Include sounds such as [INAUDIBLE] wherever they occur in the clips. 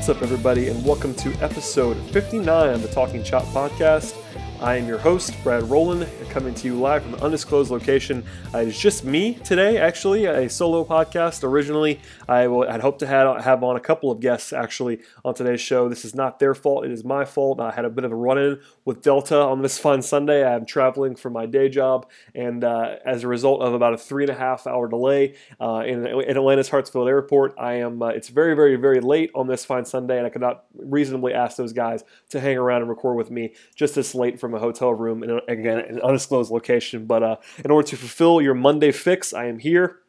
What's up, everybody, and welcome to episode 59 of the Talking Chop podcast. I am your host, Brad Roland, coming to you live from an undisclosed location. Uh, it's just me today, actually, a solo podcast. Originally, I had hoped to have, have on a couple of guests actually on today's show. This is not their fault, it is my fault. I had a bit of a run in with Delta on this [LAUGHS] fun Sunday. I'm traveling for my day job, and uh, as a result of about a three and a half hour delay uh, in, in, Atlanta's Hartsfield Airport, I am. Uh, it's very, very, very late on this fine Sunday, and I could not reasonably ask those guys to hang around and record with me just this late from a hotel room in a, again an undisclosed location. But uh, in order to fulfill your Monday fix, I am here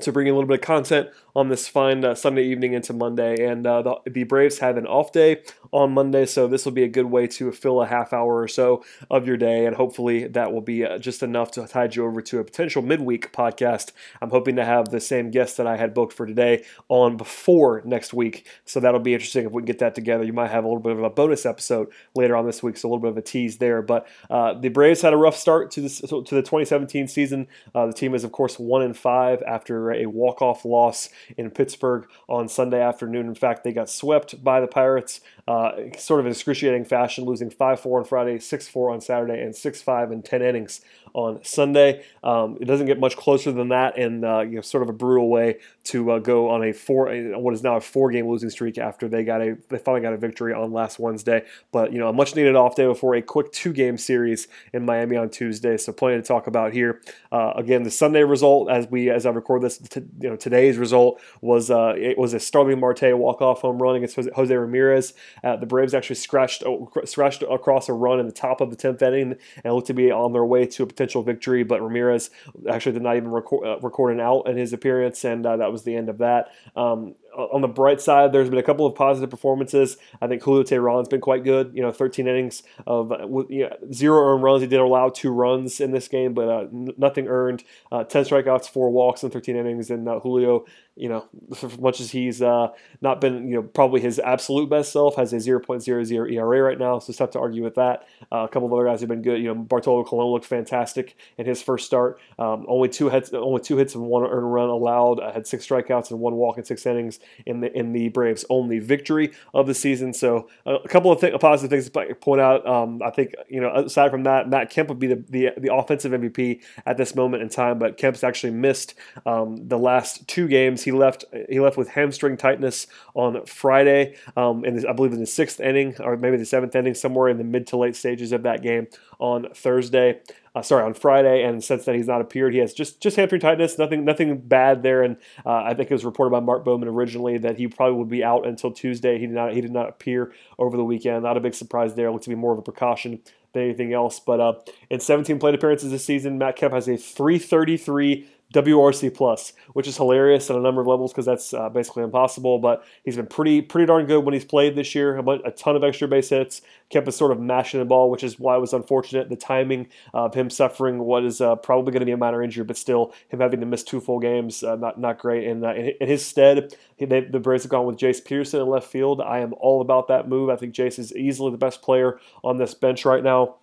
to bring a little bit of content on this fine uh, Sunday evening into Monday. And uh, the, the, Braves have an off day on Monday, so this will be a good way to fill a half hour or so of your day. And hopefully that will be uh, just enough to tide you over to a potential midweek podcast. I'm hoping to have the same guest that I had booked for today on before next week. So that'll be interesting if we can get that together. You might have a little bit of a bonus episode later on this week, so a little bit of a tease there. But uh, the Braves had a rough start to, this, to the 2017 season. Uh, the team is, of course, 1 and 5 after a walk off loss in Pittsburgh on Sunday afternoon. In fact, they got swept by the Pirates, uh, sort of in excruciating fashion, losing 5 4 on Friday, 6 4 on Saturday, and 6 5 in 10 innings on Sunday. Um, it doesn't get much closer than that, and uh, you know, sort of a brutal way to uh, go on a four, what is now a four-game losing streak after they got a, they finally got a victory on last Wednesday. But you know, a much-needed off day before a quick two-game series in Miami on Tuesday. So plenty to talk about here. Uh, again, the Sunday result, as we as I record this, t- you know, today's result was uh, it was a Starling Marte walk-off home run against Jose Ramirez. Uh, the Braves actually scratched oh, scratched across a run in the top of the tenth inning and looked to be on their way to a potential victory. But Ramirez actually did not even record, uh, record an out in his appearance, and uh, that was the end of that. Um, on the bright side, there's been a couple of positive performances. I think Julio Teheran's been quite good. You know, 13 innings of you know, zero earned runs. He did allow two runs in this game, but uh, nothing earned. Uh, 10 strikeouts, four walks in 13 innings, and uh, Julio you know, as much as he's uh, not been, you know, probably his absolute best self, has a 0.00 ERA right now, so it's tough to argue with that. Uh, a couple of other guys have been good. You know, Bartolo Colon looked fantastic in his first start. Um, only two hits, only two hits and one earned run allowed. Uh, had six strikeouts and one walk in six innings in the in the Braves' only victory of the season. So a couple of th- positive things to point out. Um, I think you know, aside from that, Matt Kemp would be the, the, the offensive MVP at this moment in time, but Kemp's actually missed um, the last two games. He left. He left with hamstring tightness on Friday, um, and I believe in the sixth inning or maybe the seventh inning, somewhere in the mid to late stages of that game on Thursday. Uh, sorry, on Friday, and since then he's not appeared. He has just just hamstring tightness, nothing nothing bad there. And uh, I think it was reported by Mark Bowman originally that he probably would be out until Tuesday. He did not he did not appear over the weekend. Not a big surprise there. Looked to be more of a precaution than anything else. But uh, in 17 plate appearances this season, Matt Kemp has a 333 WRC plus, which is hilarious on a number of levels because that's uh, basically impossible. But he's been pretty pretty darn good when he's played this year. A, a ton of extra base hits, kept us sort of mashing the ball, which is why it was unfortunate. The timing of him suffering what is uh, probably going to be a minor injury, but still him having to miss two full games, uh, not not great. And uh, in, his stead, he, they, the Braves have gone with Jace Peterson in left field. I am all about that move. I think Jace is easily the best player on this bench right now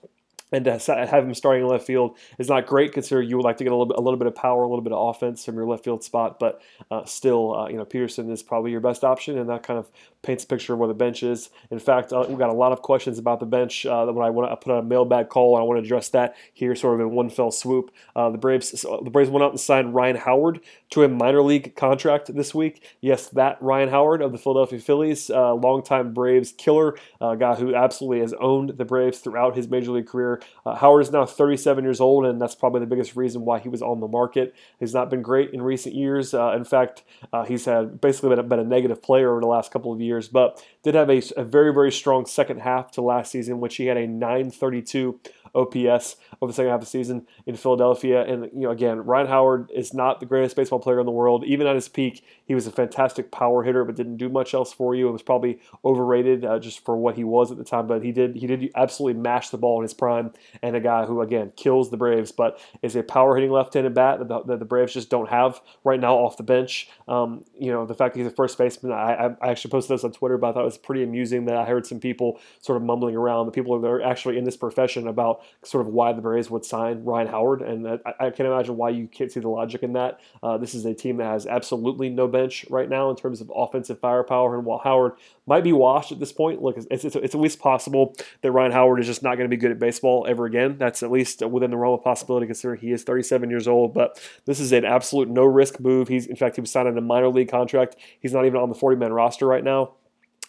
and to have him starting in left field is not great considering you would like to get a little bit, a little bit of power, a little bit of offense from your left field spot. But uh, still, uh, you know, Peterson is probably your best option, and that kind of paints a picture of where the bench is. In fact, uh, we've got a lot of questions about the bench uh, when I put out a mailbag call, and I want to address that here, sort of in one fell swoop. Uh, the Braves, the Braves went out and signed Ryan Howard to a minor league contract this week. Yes, that Ryan Howard of the Philadelphia Phillies, uh, longtime Braves killer, guy who absolutely has owned the Braves throughout his major league career. Uh, Howard is now 37 years old, and that's probably the biggest reason why he was on the market. He's not been great in recent years. Uh, in fact, uh, he's had basically been a, been a, negative player over the last couple of years, but did have a, a very, very strong second half to last season, which he had a 932 OPS over the second half of the season in Philadelphia. And you know, again, Ryan Howard is not the greatest baseball player in the world. Even at his peak, he was a fantastic power hitter, but didn't do much else for you. It was probably overrated uh, just for what he was at the time. But he did he did absolutely mash the ball in his prime, and a guy who again kills the Braves, but is a power hitting left-handed bat that the, that the Braves just don't have right now off the bench. Um, you know, the fact that he's a first baseman, I, I actually posted this on Twitter, but I thought it was pretty amusing that I heard some people sort of mumbling around, the people that are actually in this profession about sort of why the Braves would sign Ryan Howard, and I, I can't imagine why you can't see the logic in that. Uh, this is a team that has absolutely no bench right now in terms of offensive firepower, and while Howard might be washed at this point, look, it's, it's, it's at least possible that Ryan Howard is just not going to be good at baseball ever again. That's at least within the realm of possibility, considering he is 37 years old. But this is an absolute no risk move. He's in fact he was signing a minor league contract. He's not even on the 40 man roster right now.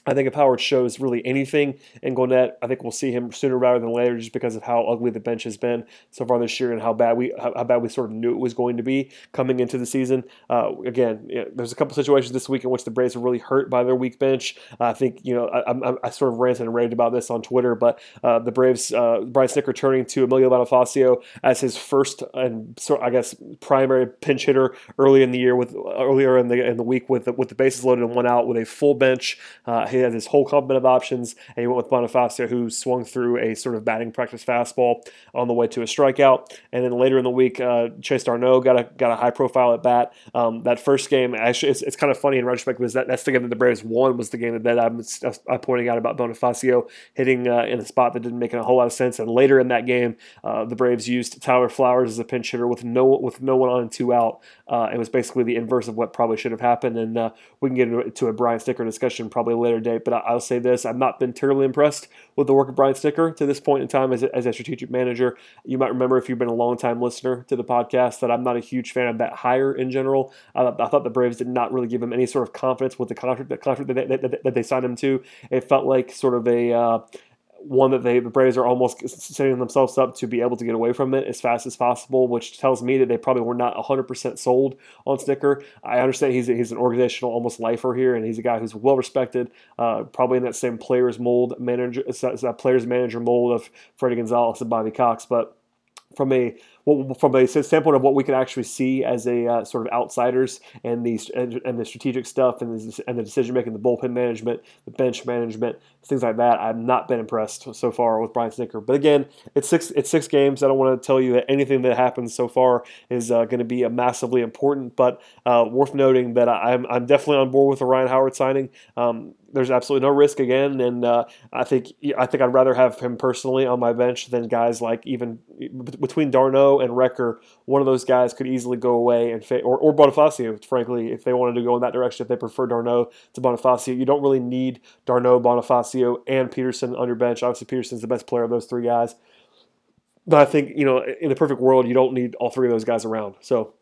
I think if Howard shows really anything in Gwinnett, I think we'll see him sooner rather than later, just because of how ugly the bench has been so far this year and how bad we how, bad we sort of knew it was going to be coming into the season. Uh, again, you know, there's a couple situations this week in which the Braves were really hurt by their weak bench. I think you know I, I, I, sort of ranted and raved about this on Twitter, but uh, the Braves, uh, Brian Snitker turning to Emilio Bonifacio as his first and so I guess primary pinch hitter early in the year with earlier in the in the week with the, with the bases loaded and one out with a full bench. Uh, he had his whole complement of options, and he went with Bonifacio, who swung through a sort of batting practice fastball on the way to a strikeout. And then later in the week, uh, Chase d'Arnaud got a got a high profile at bat. Um, that first game, actually, it's, it's, kind of funny in retrospect because that, that's the game that the Braves won was the game that I'm, I'm pointing out about Bonifacio hitting uh, in a spot that didn't make a whole lot of sense. And later in that game, uh, the Braves used Tyler Flowers as a pinch hitter with no with no one on and two out. Uh, it was basically the inverse of what probably should have happened. And uh, we can get into a Brian Snitker discussion probably later But I'll say this: I've not been terribly impressed with the work of Brian Snitker to this point in time as a, as a strategic manager. You might remember if you've been a long time listener to the podcast that I'm not a huge fan of that hire in general. I, I thought the Braves did not really give him any sort of confidence with the contract, the contract that, they, that, that they signed him to. It felt like sort of a uh, one that they the Braves are almost setting themselves up to be able to get away from it as fast as possible, which tells me that they probably were not 100% sold on Snitker. I understand he's he's an organizational almost lifer here, and he's a guy who's well respected, uh, probably in that same players mold manager, that players manager mold of Fredi Gonzalez and Bobby Cox, but from a from a standpoint of what we can actually see as a uh, sort of outsiders and the and, and the strategic stuff and the, and the decision making, the bullpen management, the bench management, things like that. I've not been impressed so far with Brian Snitker. But again, it's six it's six games. I don't want to tell you that anything that happens so far is uh, going to be massively important, but uh, worth noting that I'm I'm definitely on board with the Ryan Howard signing. Um, there's absolutely no risk again, and uh, I think I think I'd rather have him personally on my bench than guys like even between d'Arnaud and Recker. One of those guys could easily go away and fa- or or Bonifacio, frankly, if they wanted to go in that direction. If they prefer d'Arnaud to Bonifacio, you don't really need d'Arnaud, Bonifacio, and Peterson on your bench. Obviously, Peterson's the best player of those three guys. But I think you know, in the perfect world, you don't need all three of those guys around. So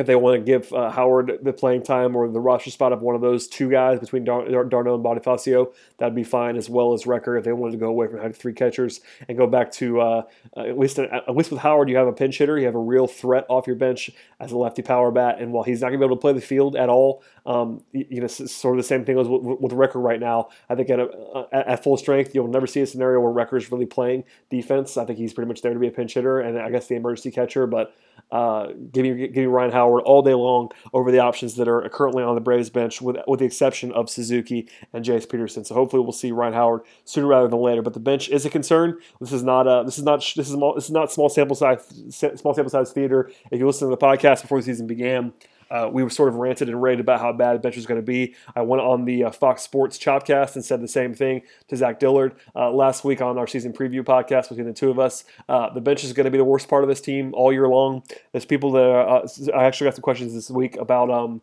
if they want to give uh, Howard the playing time or the roster spot of one of those two guys between Dar- d'Arnaud and Bonifacio, that'd be fine, as well as Recker if they wanted to go away from having three catchers and go back to uh, uh, at least at least with Howard, you have a pinch hitter, you have a real threat off your bench as a lefty power bat, and while he's not going to be able to play the field at all, um, you know, sort of the same thing as with, with right now. I think at, a, at full strength, you'll never see a scenario where Recker is really playing defense. I think he's pretty much there to be a pinch hitter and I guess the emergency catcher, but uh, give me give me Ryan Howard all day long over the options that are currently on the Braves bench, with with the exception of Suzuki and Jace Peterson. So hopefully we'll see Ryan Howard sooner rather than later. But the bench is a concern. This is not a this is not this is this is not small sample size small sample size theater. If you listen to the podcast before the season began, uh, we were sort of ranted and raved about how bad bench was going to be. I went on the uh, Fox Sports Chopcast and said the same thing to Zach Dillard uh, last week on our season preview podcast between the two of us. Uh, the bench is going to be the worst part of this team all year long. There's people that are, uh, I actually got some questions this week about um,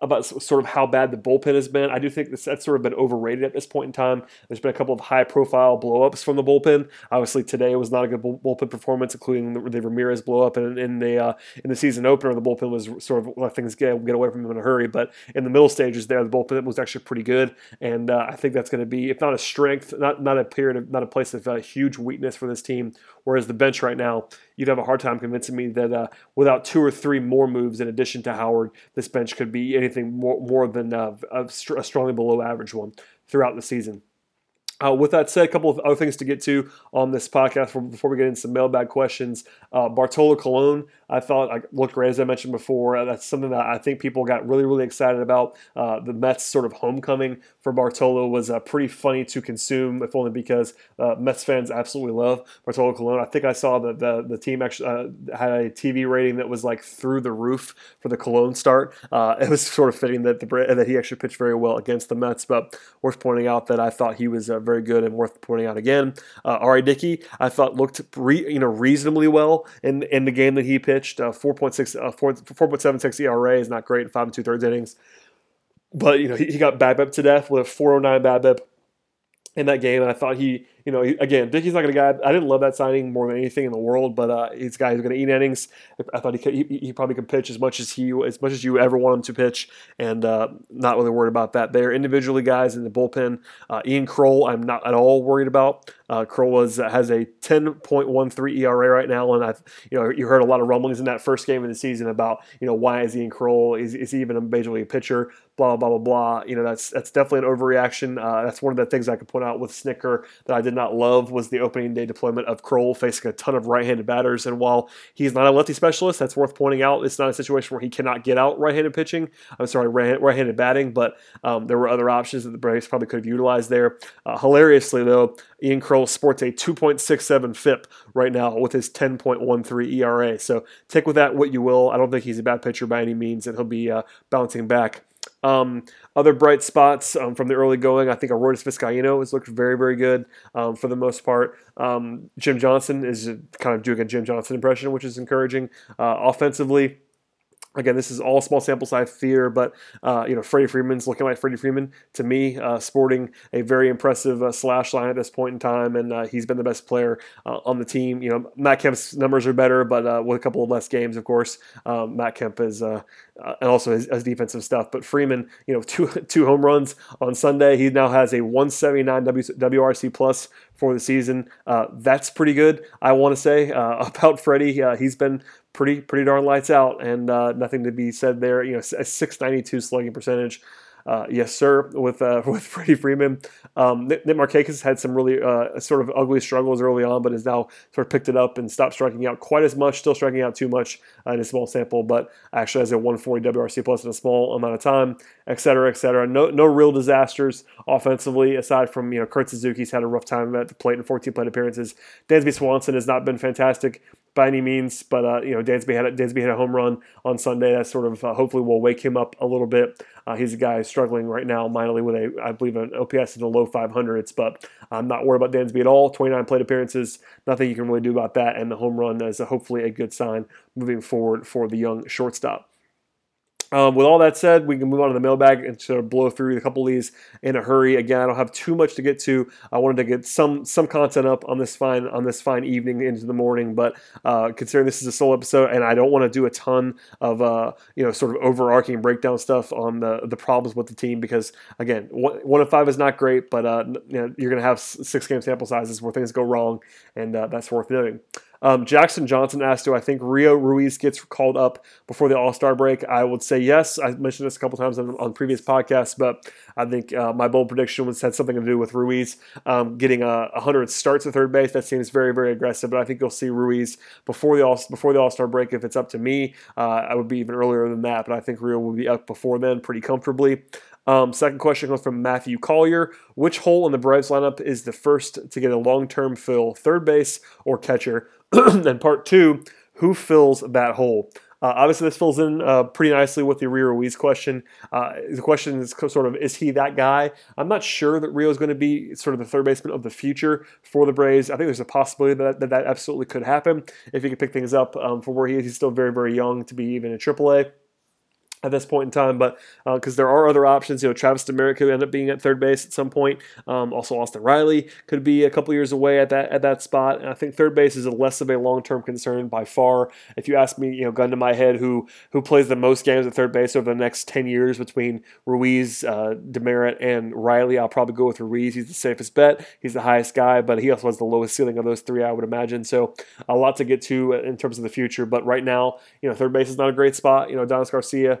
about sort of how bad the bullpen has been. I do think this, that's sort of been overrated at this point in time. There's been a couple of high profile blowups from the bullpen. Obviously, today was not a good bullpen performance, including the, the Ramirez blowup. And in the uh, in the season opener, the bullpen was sort of let things get, get away from them in a hurry. But in the middle stages there, the bullpen was actually pretty good. And uh, I think that's going to be, if not a strength, not not a period, of, not a place of uh, huge weakness for this team. Whereas the bench right now, you'd have a hard time convincing me that uh, without two or three more moves in addition to Howard, this bench could be anything more, more than uh, a, strongly below average one throughout the season. Uh, with that said, a couple of other things to get to on this podcast before we get into some mailbag questions. Uh, Bartolo Colon, I thought I looked great as I mentioned before. Uh, that's something that I think people got really, really excited about. Uh, the Mets' sort of homecoming for Bartolo was uh, pretty funny to consume, if only because uh, Mets fans absolutely love Bartolo Colon. I think I saw that the the team actually had a TV rating that was like through the roof for the Colon start. [LAUGHS] it was sort of fitting that the that he actually pitched very well against the Mets, but worth pointing out that I thought he was very good and worth pointing out again. Uh, R.A. Dickey, I thought looked re, you know reasonably well in in the game that he pitched. Uh, 4.6, uh, 4, 4.76 ERA is not great in five and two thirds innings, but you know he, he got BABIP to death with a 409 BABIP in that game, and I thought he you know, again, Dickey's not going to guy. I didn't love that signing more than anything in the world, but uh, he's a guy who's going to eat innings. I thought he could, he, he, probably could pitch as much as he as much as you ever want him to pitch, and uh, not really worried about that. There, individually, guys in the bullpen, uh, Ian Krol, I'm not at all worried about. Uh, Krol was has a 10.13 ERA right now, and I, you know, you heard a lot of rumblings in that first game of the season about, you know, why is Ian Krol is, is he even a major league pitcher? Blah blah blah blah. You know, that's that's definitely an overreaction. Uh, that's one of the things I could point out with Snitker that I did not love was the opening day deployment of Krol facing a ton of right-handed batters. And while he's not a lefty specialist, that's worth pointing out. It's not a situation where he cannot get out right-handed pitching. I'm sorry, right-handed batting, but um, there were other options that the Braves probably could have utilized there. Uh, hilariously, though, Ian Krol sports a 2.67 FIP right now with his 10.13 ERA. So take with that what you will. I don't think he's a bad pitcher by any means, and he'll be uh, bouncing back. Um, other bright spots um, from the early going, I think Arodys Vizcaino has looked very, very good um, for the most part. Um, Jim Johnson is kind of doing a Jim Johnson impression, which is encouraging. Uh, offensively, Again, this is all small sample size theater, but uh, you know Freddie Freeman's looking like Freddie Freeman to me, uh, sporting a very impressive uh, slash line at this point in time, and uh, he's been the best player uh, on the team. You know, Matt Kemp's numbers are better, but uh, with a couple of less games, of course, um, Matt Kemp is, and also his, his, defensive stuff. But Freeman, you know, [LAUGHS] two two home runs on Sunday. He now has a 179 w, WRC plus for the season. that's pretty good, I want to say [LAUGHS] about Freddie. he's been pretty pretty darn lights out, and uh, nothing to be said there. You know, a 692 slugging percentage. Uh, yes, sir. With uh, [LAUGHS] with Freddie Freeman, um, Nick, Markakis had some really uh, sort of ugly struggles early on, but has now sort of picked it up and stopped striking out quite as much. Still striking out too much uh, in a small sample, but actually has a 140 WRC plus in a small amount of time, et cetera, et cetera. No no real disasters offensively aside from you know Kurt Suzuki's had a rough time at the plate in 14 plate appearances. Dansby Swanson has not been fantastic by any means, but uh, you know Dansby had a, Dansby had a home run on Sunday. That sort of uh, hopefully will wake him up a little bit. Uh, he's a guy struggling right now minorly with a I believe an OPS in the low 500s, but I'm not worried about Dansby at all. 29 plate appearances, nothing you can really do about that, and the home run is hopefully a good sign moving forward for the young shortstop. Um, with all that said, we can move on to the mailbag and sort of blow through a couple of these in a hurry. Again, I don't have too much to get to. I wanted to get some some content up on this fine on this fine evening into the morning, but uh, considering this is a solo episode and I don't want to do a ton of uh, you know sort of overarching breakdown stuff on the the problems with the team because again, one, of five is not great, but uh, you know, you're going to have six game sample sizes where things go wrong, and uh, that's worth noting. Um, Jackson Johnson asked, "Do I think Rio Ruiz gets called up before the All Star break?" I would say yes. I mentioned this a couple times on, on previous podcasts, but I think uh, my bold prediction was had something to do with Ruiz um, getting a 100 starts at third base. That seems very, very aggressive, but I think you'll see Ruiz before the All before the All Star break. If it's up to me, uh, I would be even earlier than that, but I think Rio will be up before then, pretty comfortably. Um, second question comes from Matthew Collier. Which hole in the Braves lineup is the first to get a long term fill, third base or catcher? [CLEARS THROAT] and part two, who fills that hole? Uh, obviously, this fills in uh, pretty nicely with the Rio Ruiz question. Uh, the question is sort of, is he that guy? I'm not sure that Rio is going to be sort of the third baseman of the future for the Braves. I think there's a possibility that that, that absolutely could happen if he could pick things up um, for where he is. He's still very, very young to be even in AAA at this point in time, but because uh, there are other options, you know, Travis Demeritte could end up being at third base at some point. Um, also, Austin Riley could be a couple years away at that at that spot. And I think third base is less of a long term concern by far. If you ask me, you know, gun to my head, who who plays the most games at third base over the next ten years between Ruiz, uh, Demeritte, and Riley, I'll probably go with Ruiz. He's the safest bet. He's the highest guy, but he also has the lowest ceiling of those three, I would imagine. So a lot to get to in terms of the future. But right now, you know, third base is not a great spot. You know, Adonis Garcia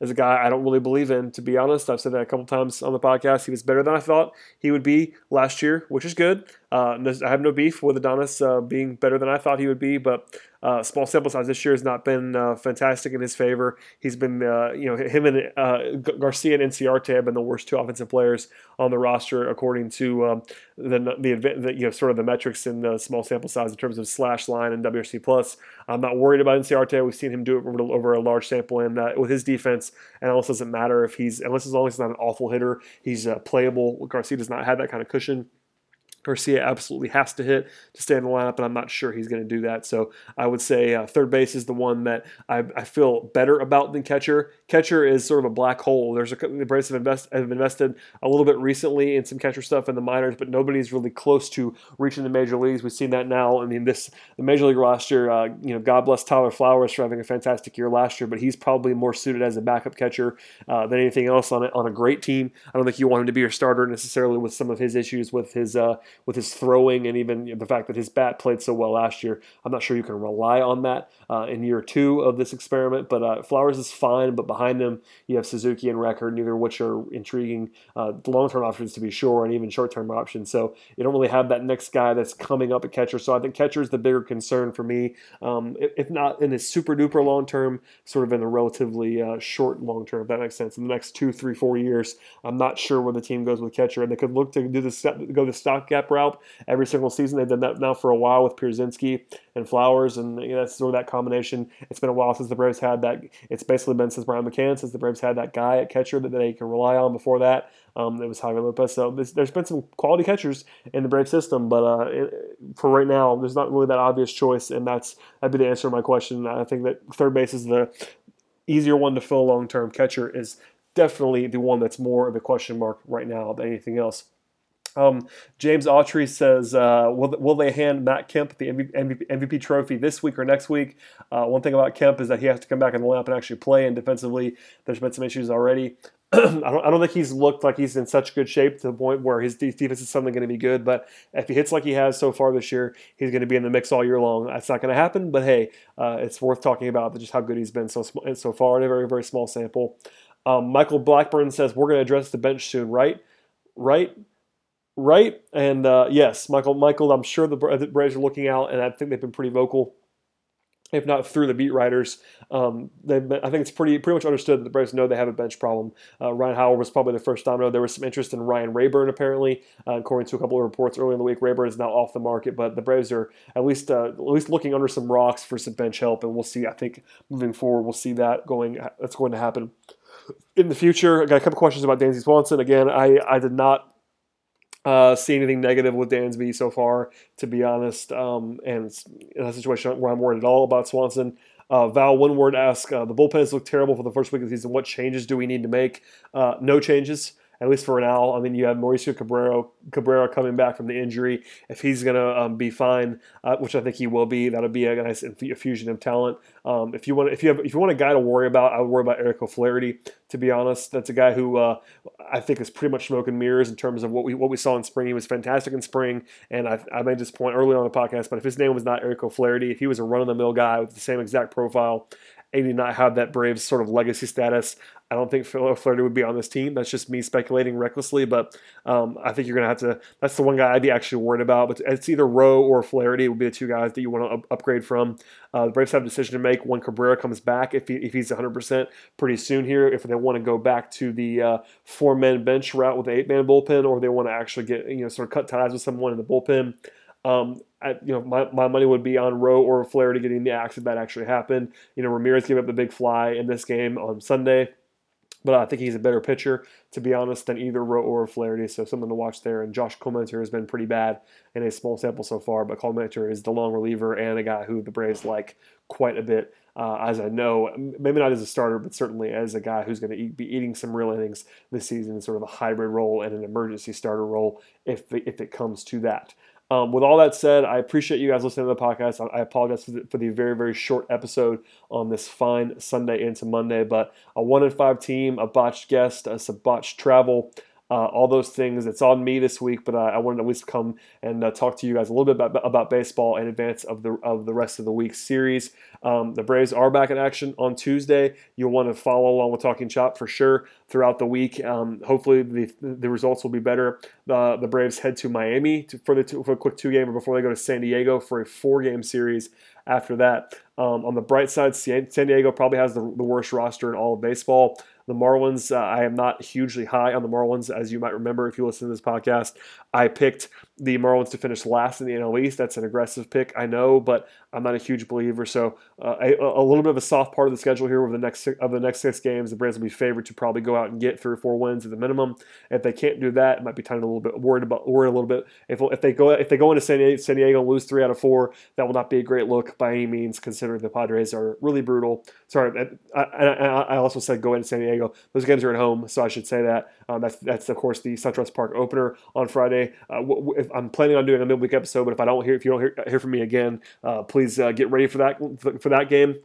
is a guy I don't really believe in, to be honest. I've said that a couple times on the podcast. He was better than I thought he would be last year, which is good. Uh, I have no beef with Adonis uh, being better than I thought he would be, but uh, small sample size this year has not been uh, fantastic in his favor. He's been, uh, you know, him and uh, Garcia and Inciarte have been the worst two offensive players on the roster according to um, the, the, the, you know sort of the metrics in the small sample size in terms of slash line and WRC plus. I'm not worried about Inciarte. We've seen him do it over a large sample, and with his defense, and almost doesn't matter if he's unless as long as he's not an awful hitter, he's uh, playable. Garcia does not have that kind of cushion. Garcia absolutely has to hit to stay in the lineup, and I'm not sure he's going to do that. So I would say uh, third base is the one that I, I, feel better about than catcher. Catcher is sort of a black hole. There's a the Braves have, invest, have invested a little bit recently in some catcher stuff in the minors, but nobody's really close to reaching the major leagues. We've seen that now. I mean, this the major league roster. Uh, you know, God bless Tyler Flowers for having a fantastic year last year, but he's probably more suited as a backup catcher uh, than anything else on a, on a great team. I don't think you want him to be your starter necessarily with some of his issues with his uh, with his throwing and even the fact that his bat played so well last year. I'm not sure you can rely on that uh, in year two of this experiment. But uh, Flowers is fine, but behind them you have Suzuki and Recker, neither of which are intriguing uh, long-term options to be sure, and even short-term options. So you don't really have that next guy that's coming up at catcher. So I think catcher is the bigger concern for me, um, if not in the super duper long term, sort of in the relatively uh, short long term. If that makes sense. In the next two, three, four years, I'm not sure where the team goes with catcher, and they could look to do the go the route every single season. They've done that now for a while with Pierzynski and Flowers, and you know, that's sort of that combination. It's been a while since the Braves had that. It's basically been since Brian McCann since the Braves had that guy at catcher that they can rely on. Before that, um, it was Javier Lopez. So this, there's been some quality catchers in the Brave system, but uh, it, for right now, there's not really that obvious choice, and that's that'd be the answer to my question. I think that third base is the easier one to fill long term. Catcher is definitely the one that's more of a question mark right now than anything else. Um, James Autry says, uh, will, will they hand Matt Kemp the MVP, MVP trophy this week or next week? Uh, one thing about Kemp is that he has to come back in the lineup and actually play, and defensively, there's been some issues already. [CLEARS THROAT] I, don't, I don't think he's looked like he's in such good shape to the point where his defense is suddenly going to be good. But if he hits like he has so far this year, he's going to be in the mix all year long. That's not going to happen, but hey, uh, it's worth talking about just how good he's been so so far in a very very small sample. Um, Michael Blackburn says we're going to address the bench soon, right? Right? Right? And uh, yes, Michael, Michael, I'm sure the Braves are looking out, and I think they've been pretty vocal, if not through the beat writers. Um, been, I think it's pretty pretty much understood that the Braves know they have a bench problem. Uh, Ryan Howard was probably the first domino. There was some interest in Ryan Raburn apparently, uh, according to a couple of reports early in the week. Rayburn is now off the market, but the Braves are at least uh, at least looking under some rocks for some bench help, and we'll see. I think moving forward, we'll see that going. That's going to happen in the future. I got a couple questions about Dansby Swanson. Again, I I did not uh, see anything negative with Dansby so far, to be honest. Um, and in a situation where I'm worried at all about Swanson. Uh, Val Winward asks, uh, the bullpens look terrible for the first week of the season. What changes do we need to make? Uh, no changes at least for now. I mean, you have Mauricio Cabrera, Cabrera coming back from the injury. If he's going to um, be fine, uh, which I think he will be, that'll be a nice infusion of talent. Um, if you want, if you have, if you want a guy to worry about, I would worry about Eric O'Flaherty. To be honest, that's a guy who uh, I think is pretty much smoke and mirrors in terms of what we what we saw in spring. He was fantastic in spring, and I, I made this point early on the podcast. But if his name was not Eric O'Flaherty, if he was a run of the mill guy with the same exact profile and did not have that Braves sort of legacy status. I don't think Phil O'Flaherty would be on this team. That's just me speculating recklessly, but um, I think you're going to have to. That's the one guy I'd be actually worried about. But it's either Roe or Flaherty would be the two guys that you want to up- upgrade from. Uh, the Braves have a decision to make when Cabrera comes back, if, he, if he's 100% pretty soon here, if they want to go back to the uh, four man bench route with the eight man bullpen, or they want to actually get, you know, sort of cut ties with someone in the bullpen. Um, I, you know, my, my money would be on Roe or Flaherty getting the axe if that actually happened. You know, Ramirez gave up the big fly in this game on Sunday, but I think he's a better pitcher, to be honest, than either Roe or Flaherty. So something to watch there. And Josh Collmenter has been pretty bad in a small sample so far, but Collmenter is the long reliever and a guy who the Braves like quite a bit. Uh, as I know, maybe not as a starter, but certainly as a guy who's going to eat, be eating some real innings this season sort of a hybrid role and an emergency starter role if if it comes to that. Um, with all that said, I appreciate you guys listening to the podcast. I, I apologize for the, for the, very, very short episode on this fine Sunday into Monday, but a one in five team, a botched guest, a botched travel, uh, all those things. It's on me this week, but I, I wanted to at least come and uh, talk to you guys a little bit about, about baseball in advance of the of the rest of the week's series. Um, the Braves are back in action on Tuesday. You'll want to follow along with Talking Chop for sure throughout the week. Um, hopefully, the the results will be better. Uh, the Braves head to Miami to, for the two, for a quick two gamer before they go to San Diego for a four game series after that. Um, on the bright side, San Diego probably has the, the worst roster in all of baseball. The Marlins, uh, I am not hugely high on the Marlins, as you might remember if you listen to this podcast. I picked the Marlins to finish last in the NL East. That's an aggressive pick, I know, but I'm not a huge believer. So uh, a, a, little bit of a soft part of the schedule here over the next of the next six games. The Braves will be favored to probably go out and get three or four wins at the minimum. If they can't do that, it might be time a little bit worried about worried a little bit. If, if they go if they go into San Diego, San Diego and lose three out of four, that will not be a great look by any means, considering the Padres are really brutal. Sorry, I, I, I also said go into San Diego. Those games are at home, so I should say that. Um, that's that's of course the SunTrust Park opener on Friday. Uh, w- w- I'm planning on doing a midweek episode, but if I don't hear if you don't hear, hear from me again, uh, please uh, get ready for that for that game.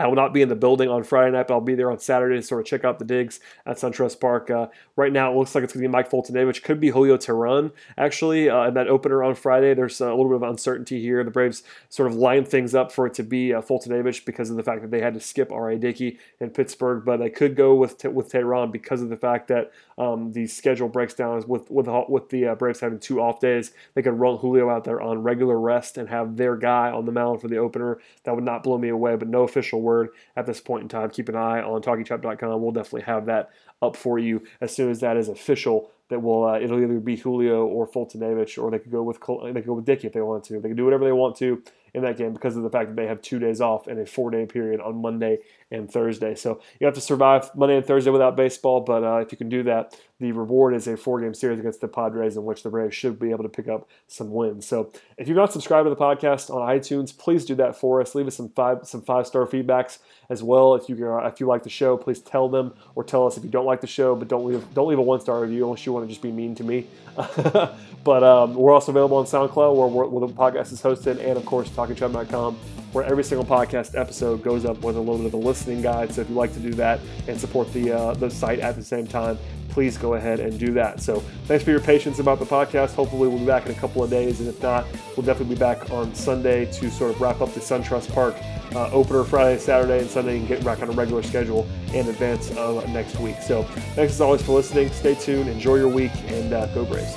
I will not be in the building on Friday night, but I'll be there on Saturday to sort of check out the digs at SunTrust Park. Uh, right now, it looks like it's going to be Mike Foltynewicz. Could be Julio Teheran, actually, uh, in that opener on Friday. There's a little bit of uncertainty here. The Braves sort of lined things up for it to be uh, Foltynewicz because of the fact that they had to skip R.A. Dickey in Pittsburgh, but they could go with with Teheran because of the fact that um, the schedule breaks down with with, with the uh, Braves having two off days. They could run Julio out there on regular rest and have their guy on the mound for the opener. That would not blow me away, but no official word at this point in time. Keep an eye on TalkingChop.com. We'll definitely have that up for you as soon as that is official. That will uh, it'll either be Julio or Foltynewicz, or they could go with they could go with Dickey if they want to. They can do whatever they want to in that game because of the fact that they have two days off and a four day period on Monday and Thursday. So you have to survive Monday and Thursday without baseball, but uh, if you can do that, the reward is a four game series against the Padres in which the Braves should be able to pick up some wins. So if you've not subscribed to the podcast on iTunes, please do that for us. Leave us some five some five star feedbacks as well. If you uh, if you like the show, please tell them or tell us if you don't like the show, but don't leave don't leave a one star review unless you want to just be mean to me. [LAUGHS] but um, we're also available on SoundCloud where, where the podcast is hosted, and of course TalkingChop.com where every single podcast episode goes up with a little bit of a listening guide. So if you like to do that and support the uh, the site at the same time, please go ahead and do that. So thanks for your patience about the podcast. Hopefully we'll be back in a couple of days, and if not, we'll definitely be back on Sunday to sort of wrap up the SunTrust Park uh, opener Friday, Saturday, and Sunday, and get back on a regular schedule in advance of next week. So thanks as always for listening. Stay tuned, enjoy your week, and uh, go Braves.